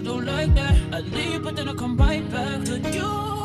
don't like that. I leave, but then I come right back to you.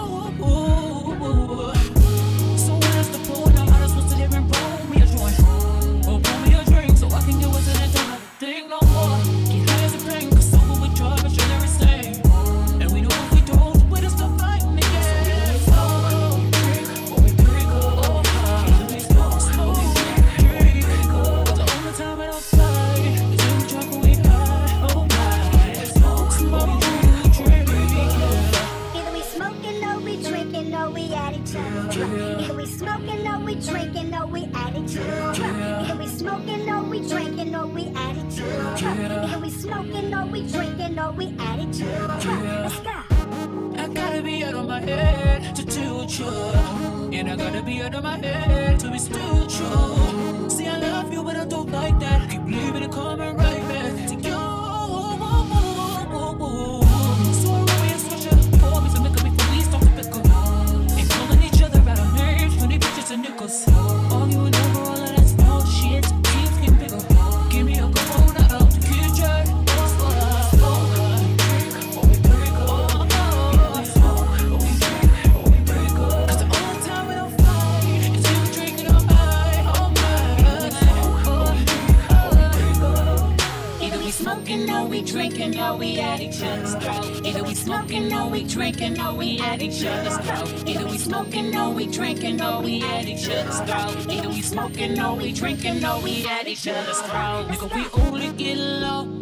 drinking or we at each other's throat. Either we smoking or we drinking or we at each other's throat. Either we smoking or we drinking or we at each other's throat. Nigga, we only get low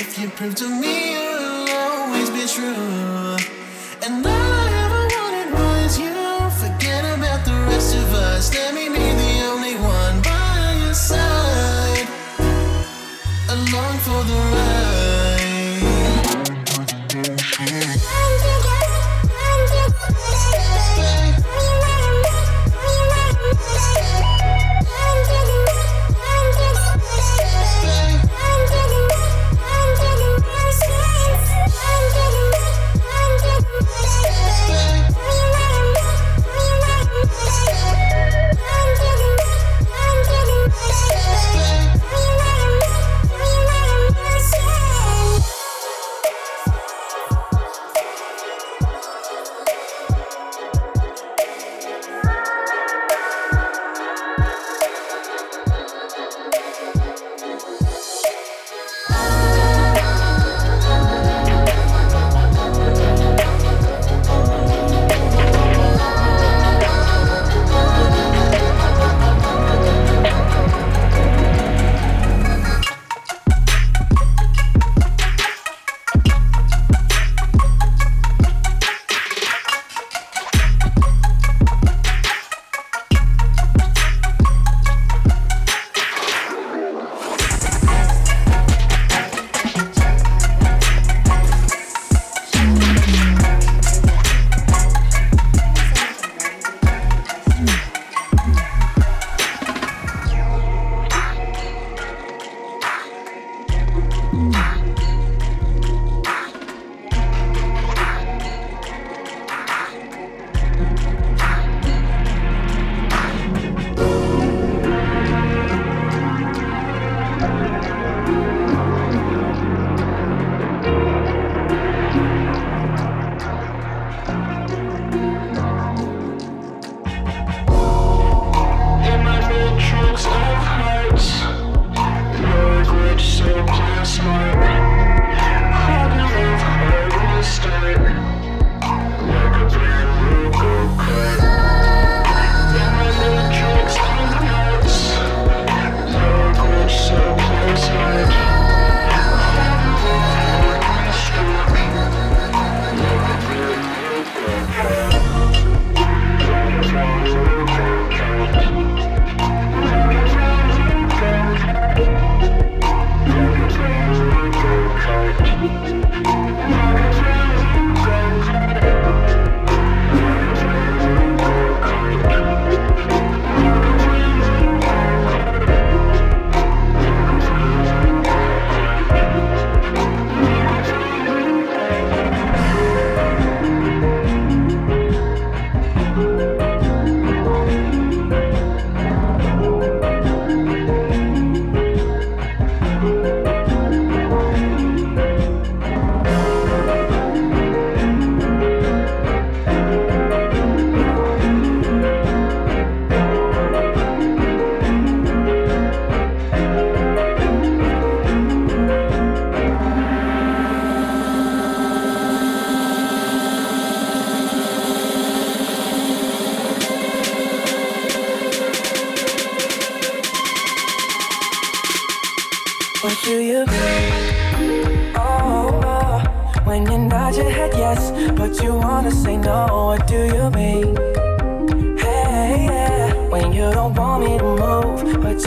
If you prove to me you'll always be true. And I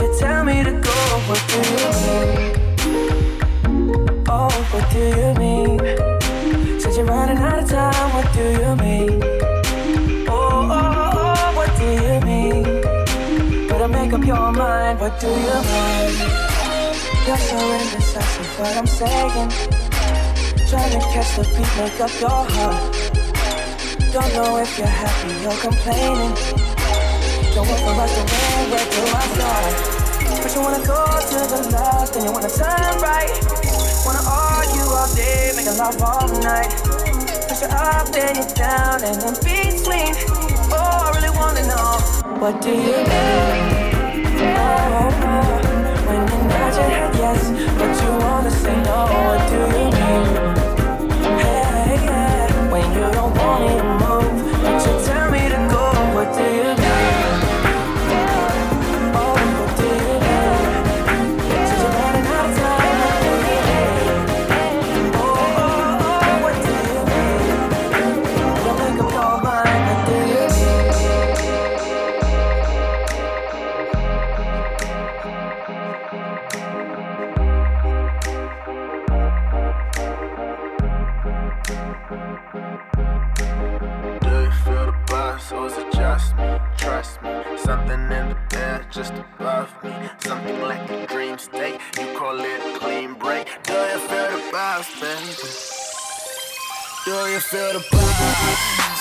you tell me to go. What do you mean? Oh, what do you mean? Said you're running out of time. What do you mean? Oh, oh, oh, what do you mean? Better make up your mind. What do you mean? You're so indecisive, what I'm saying. Trying to catch the beat, make up your heart. Don't know if you're happy or complaining. Don't want for us to win, where do I start? But you wanna go to the left, and you wanna turn right. Wanna argue all day, make love all night. Push you up, then you down, and in between. Oh, I really wanna know, what do you mean? Oh, oh. When you nod your head yes, but you wanna say no, what do you mean? Hey, yeah. When you don't want me to feel the vibes?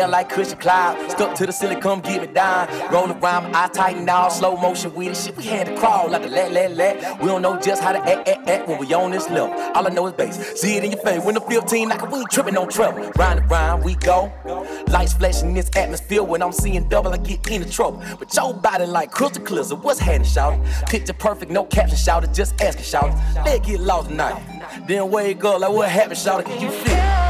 It the like Christian Cloud. Stuck to the ceiling, come get me down. Roll around, my eyes tighten all slow motion with it. Shit, we had to crawl like a let, let, let. We don't know just how to act, act, act when we on this level. All I know is bass. See it in your face when the 15 like we tripping on trouble. Round and round we go. Lights flashing in this atmosphere when I'm seeing double, I get into trouble. But your body like crystal clear, so what's happening, shout Picture perfect, no caption, shout it. Just asking, shout Let get lost tonight. Then wake up like what happened, shout Can you feel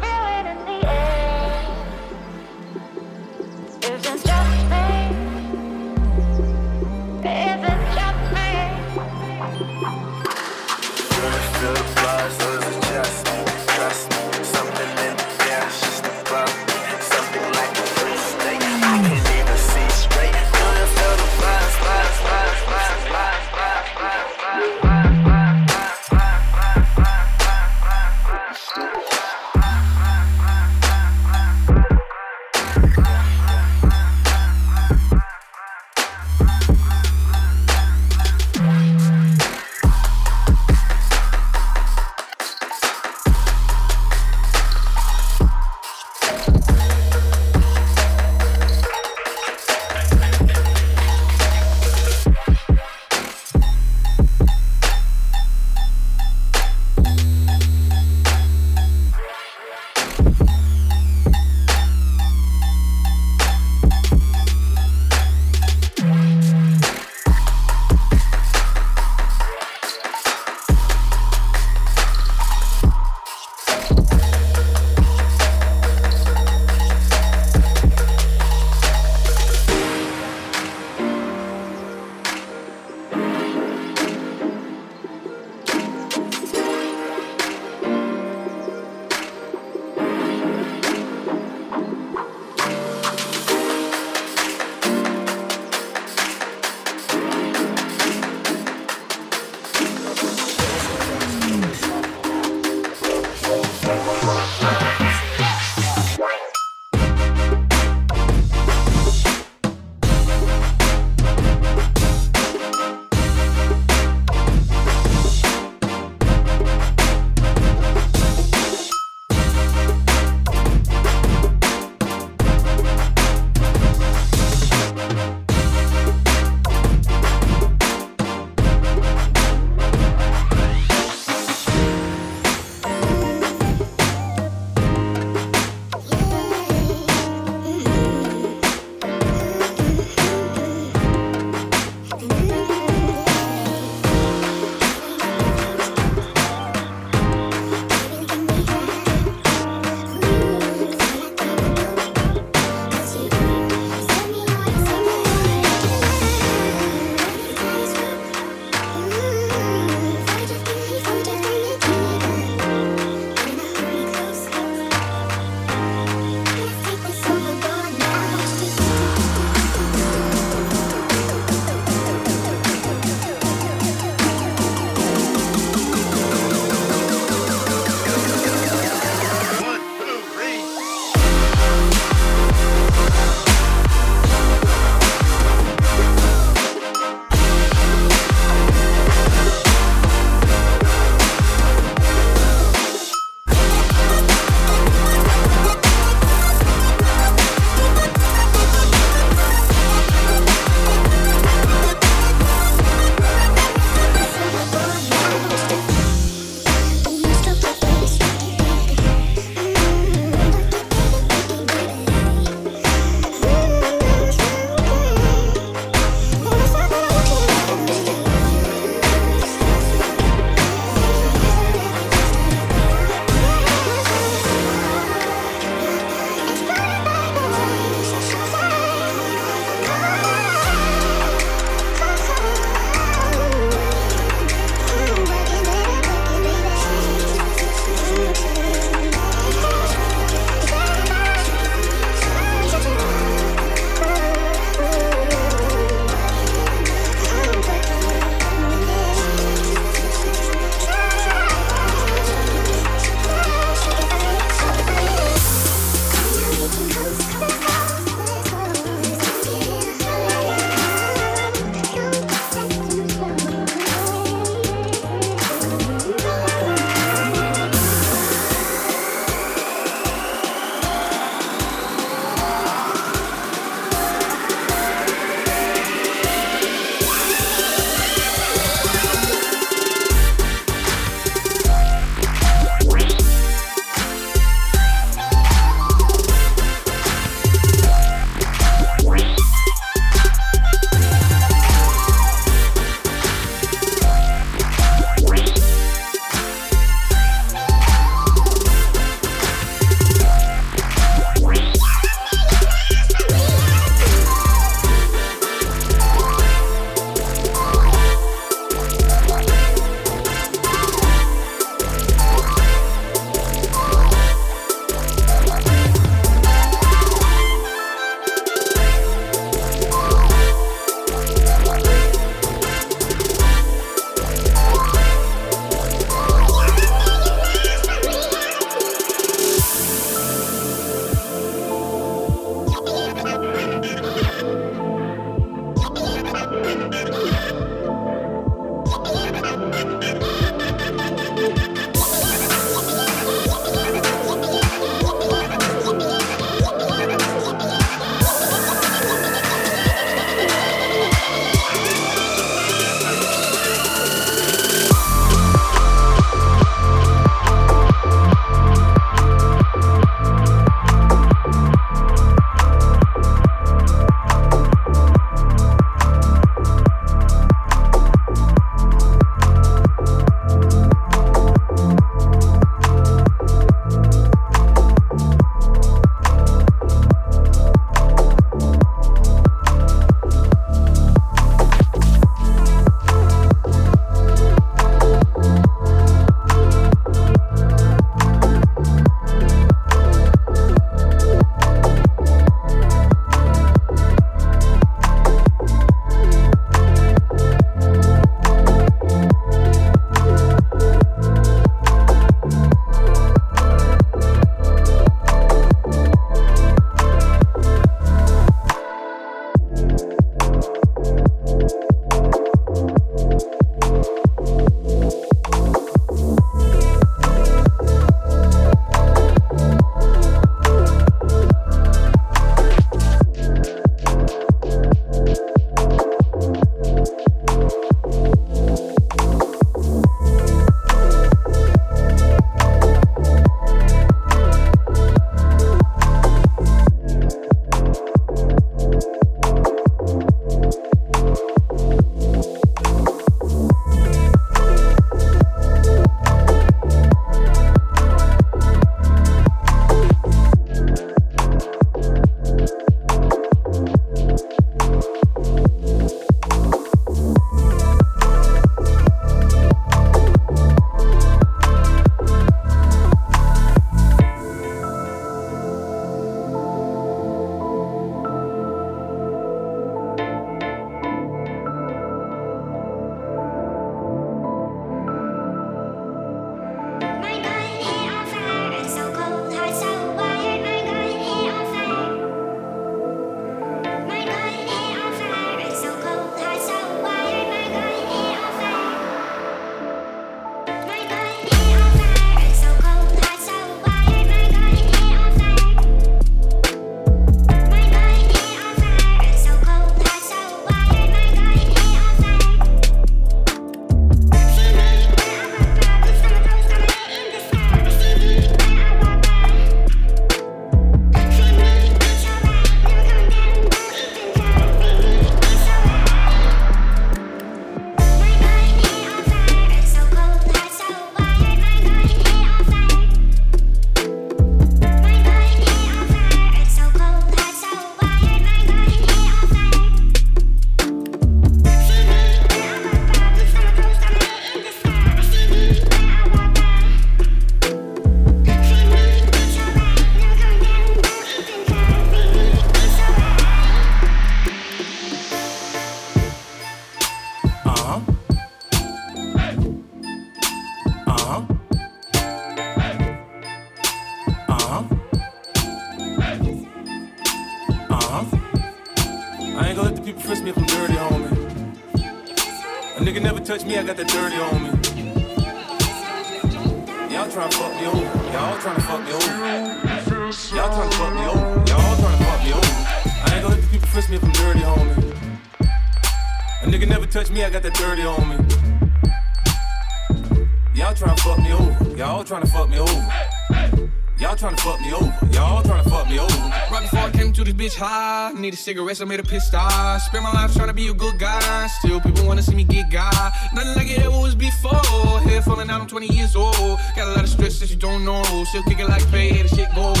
need a cigarette, I made a piss star. Spend my life trying to be a good guy. Still, people wanna see me get guy. Nothing like it ever was before. Head falling out, I'm 20 years old. Got a lot of stress that you don't know. Still kicking like pay, the shit gold.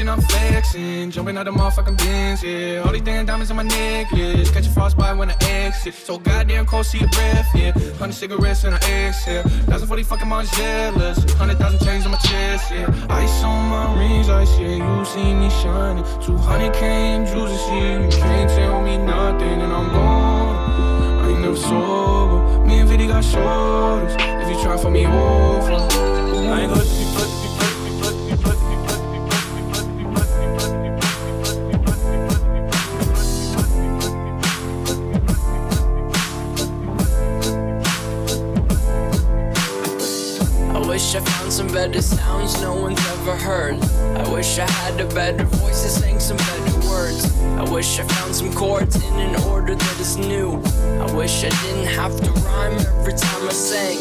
I'm flexing. Jumping out the motherfucking bins, yeah. All these damn diamonds in my necklace. Catch a frostbite when I exit. So goddamn cold, see your breath, yeah. 100 cigarettes and I exhale. 1040 fucking Margielas. 100,000 chains on my chest, yeah. Ice on my rings, ice, yeah. you see me shining. 200k in juices, yeah. You can't tell me nothing, and I'm gone. I ain't never sober. Me and Viddy got shoulders. If you try for me over, I ain't gonna no one's ever heard. I wish I had a better voice that sang some better words. I wish I found some chords in an order that is new. I wish I didn't have to rhyme every time I sang.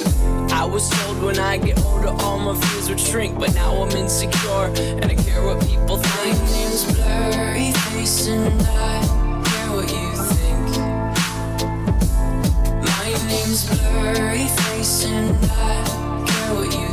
I was told when I get older all my fears would shrink, but now I'm insecure and I care what people think. My name's Blurryface and I care what you think. My name's Blurryface and I care what you think.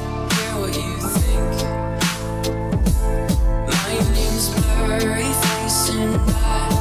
name's facing Face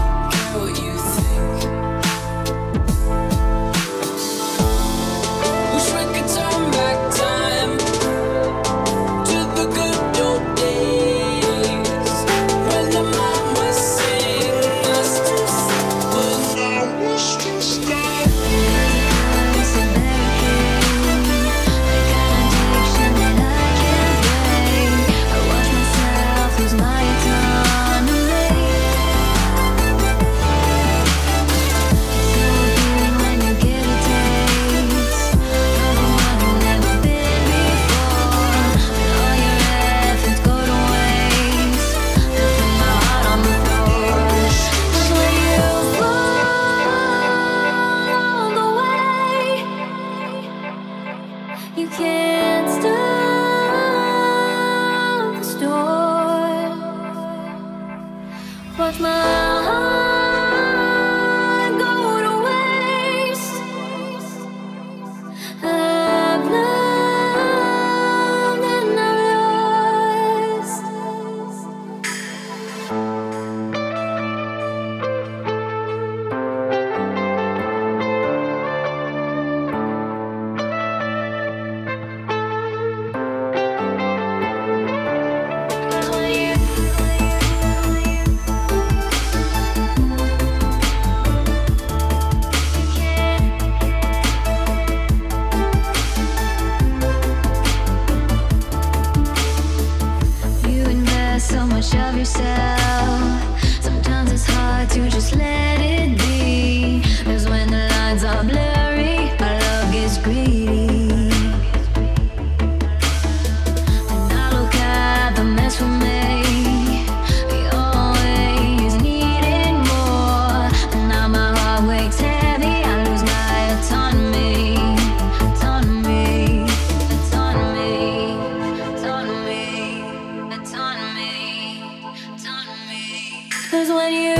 Cause when you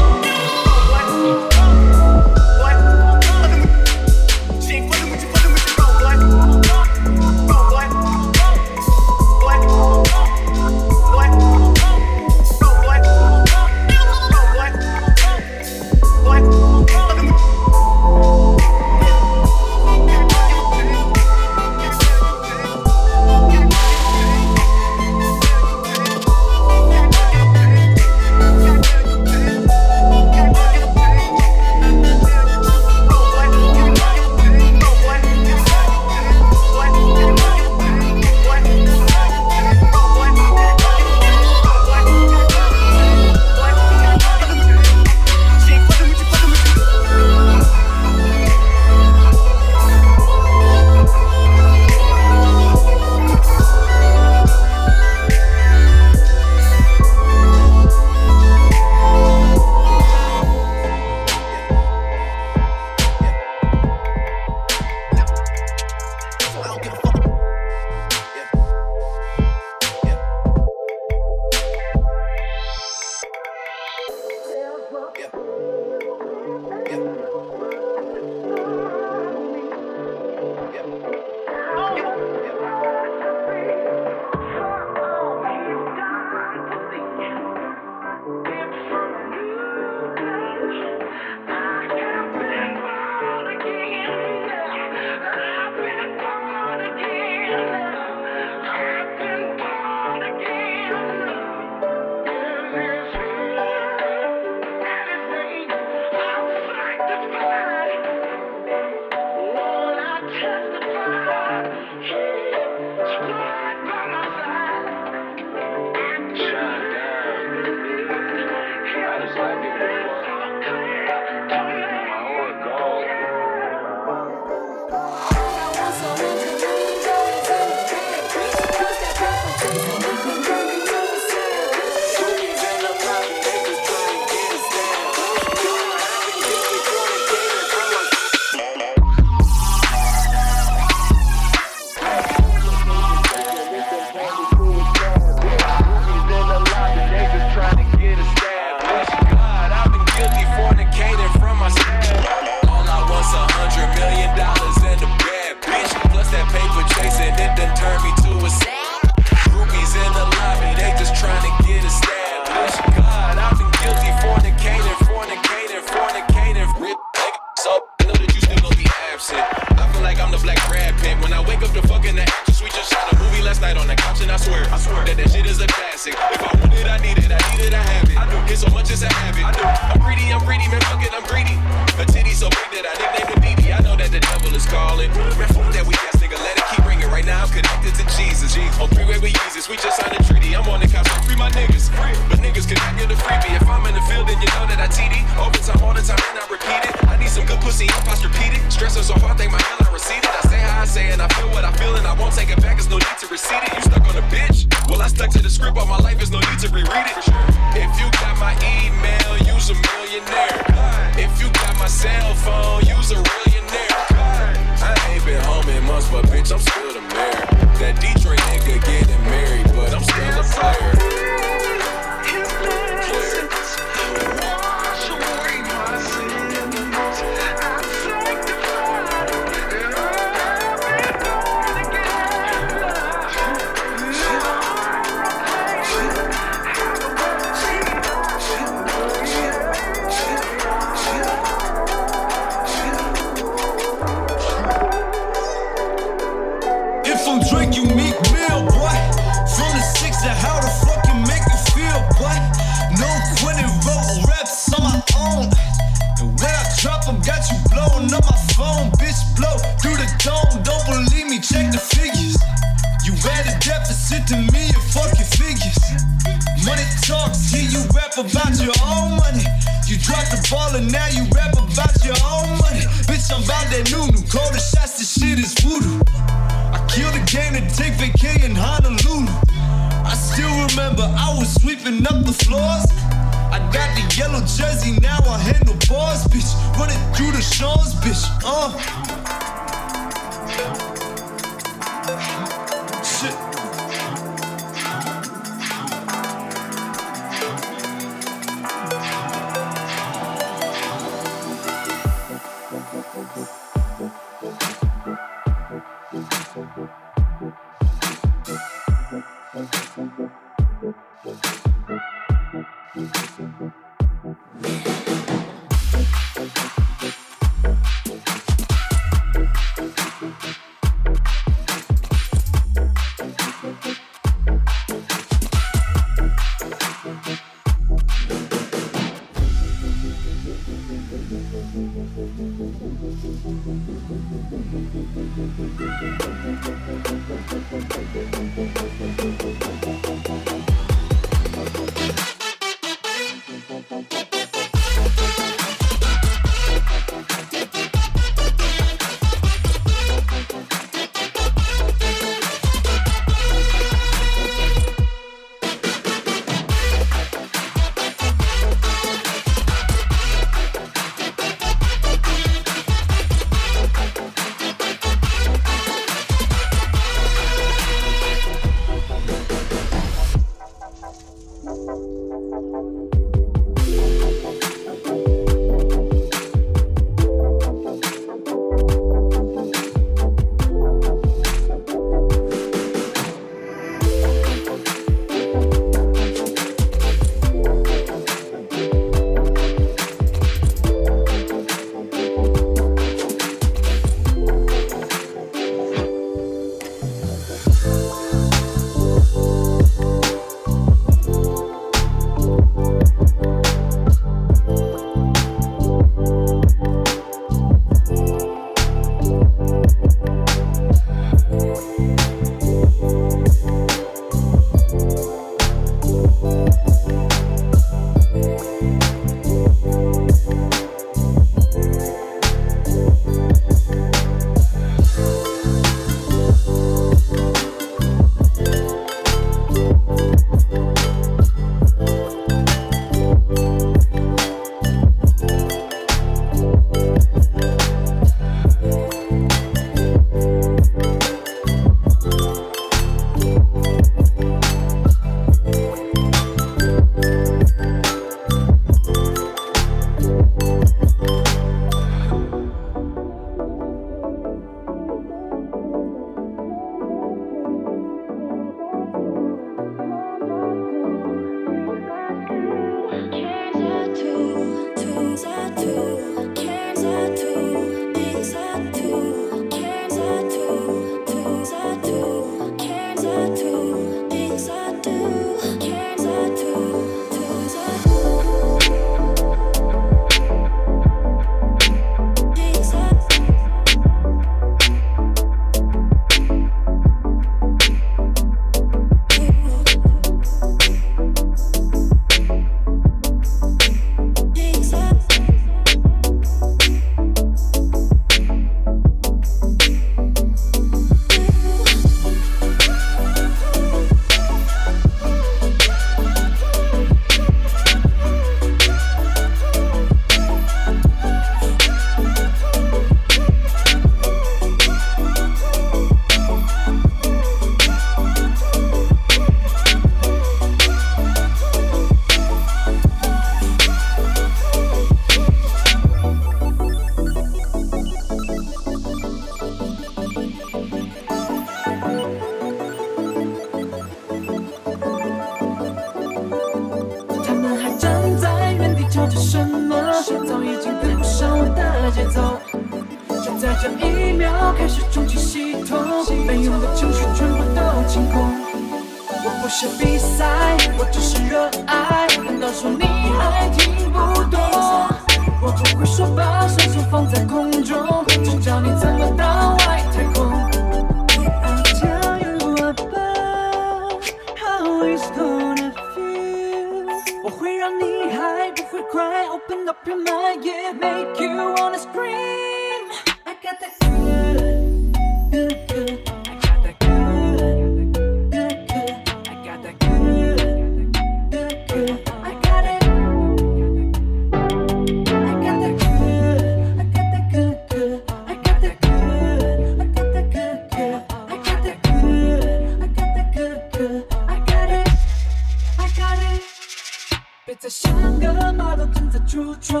像个马路正在橱窗，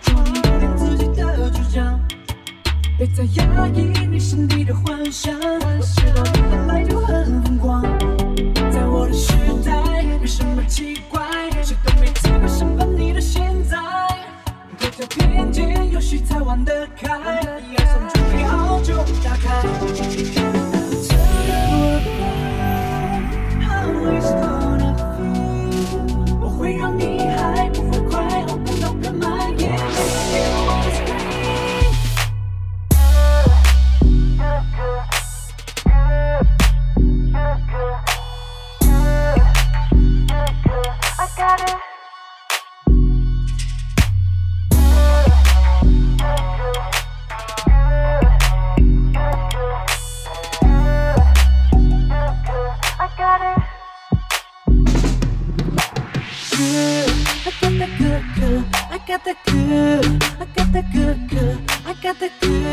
装点自己的主张，别再压抑你心底的幻想，知道你本来就很疯狂。在我的时代，没什么奇怪，谁都没资格审判你的现在。别条边界游戏才玩得开，一二三，准备好就打开。good, I got that good, good, I got that good.